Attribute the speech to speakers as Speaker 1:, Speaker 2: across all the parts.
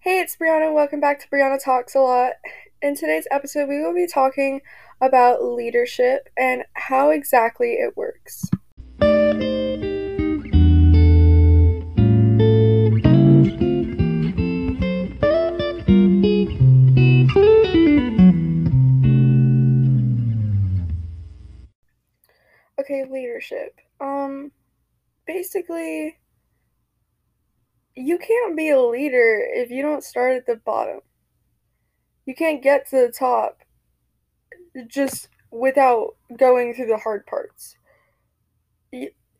Speaker 1: Hey, it's Brianna. Welcome back to Brianna Talks a Lot. In today's episode, we will be talking about leadership and how exactly it works. Okay, leadership. Um basically you can't be a leader if you don't start at the bottom. You can't get to the top just without going through the hard parts.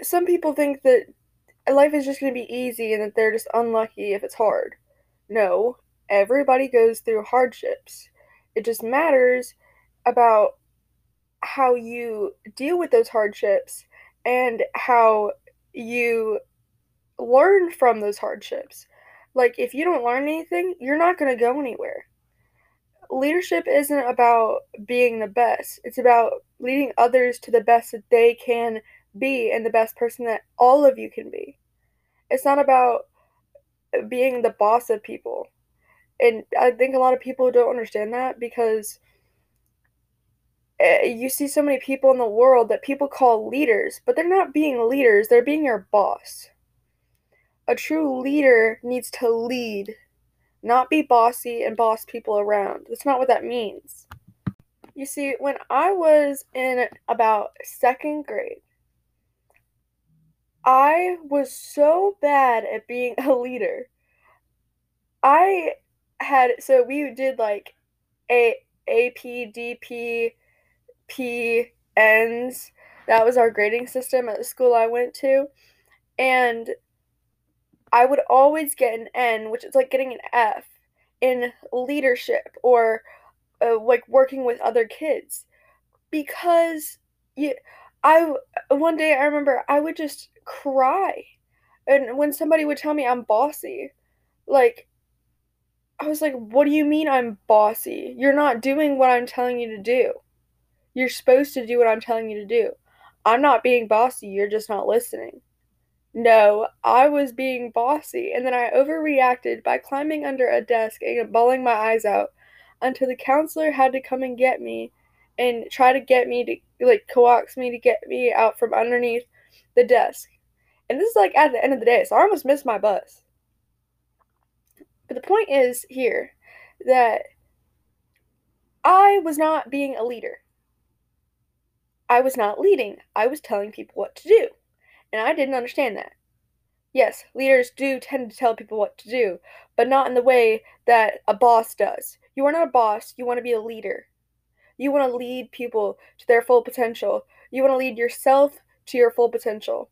Speaker 1: Some people think that life is just going to be easy and that they're just unlucky if it's hard. No, everybody goes through hardships. It just matters about how you deal with those hardships and how you learn from those hardships. Like, if you don't learn anything, you're not going to go anywhere. Leadership isn't about being the best, it's about leading others to the best that they can be and the best person that all of you can be. It's not about being the boss of people. And I think a lot of people don't understand that because eh, you see so many people in the world that people call leaders, but they're not being leaders, they're being your boss. A true leader needs to lead, not be bossy and boss people around. That's not what that means. You see, when I was in about second grade, I was so bad at being a leader. I had so we did like a AP, DP, P, Ns. That was our grading system at the school I went to. And I would always get an N, which is like getting an F in leadership or uh, like working with other kids. Because you I one day I remember I would just cry. And when somebody would tell me I'm bossy like I was like what do you mean I'm bossy? You're not doing what I'm telling you to do. You're supposed to do what I'm telling you to do. I'm not being bossy. You're just not listening no, I was being bossy, and then I overreacted by climbing under a desk and bawling my eyes out until the counselor had to come and get me and try to get me to, like, coax me to get me out from underneath the desk. And this is like at the end of the day, so I almost missed my bus. But the point is here that I was not being a leader. I was not leading. I was telling people what to do and I didn't understand that. Yes, leaders do tend to tell people what to do, but not in the way that a boss does. You are not a boss, you want to be a leader. You want to lead people to their full potential. You want to lead yourself to your full potential.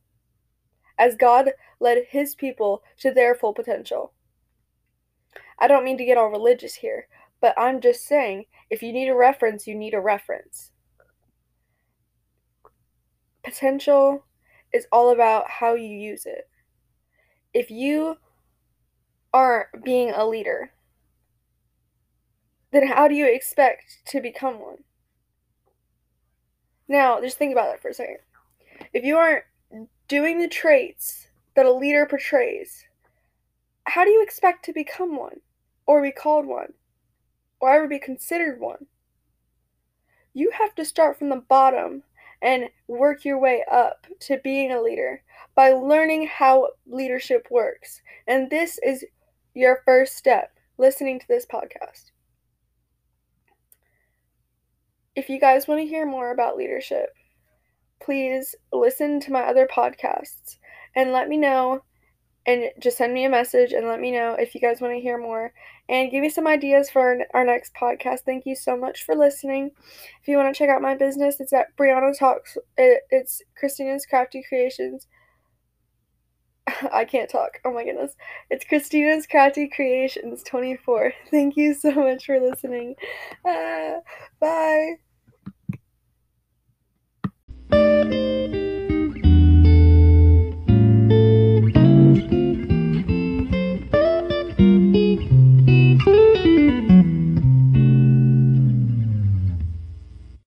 Speaker 1: As God led his people to their full potential. I don't mean to get all religious here, but I'm just saying if you need a reference, you need a reference. Potential is all about how you use it. If you are being a leader, then how do you expect to become one? Now, just think about that for a second. If you aren't doing the traits that a leader portrays, how do you expect to become one, or be called one, or ever be considered one? You have to start from the bottom and work your way up to being a leader by learning how leadership works. And this is your first step listening to this podcast. If you guys want to hear more about leadership, please listen to my other podcasts and let me know and just send me a message and let me know if you guys want to hear more and give me some ideas for our, next podcast. Thank you so much for listening. If you want to check out my business, it's at Brianna Talks. It's Christina's Crafty Creations. I can't talk. Oh my goodness. It's Christina's Crafty Creations 24. Thank you so much for listening. Uh, bye.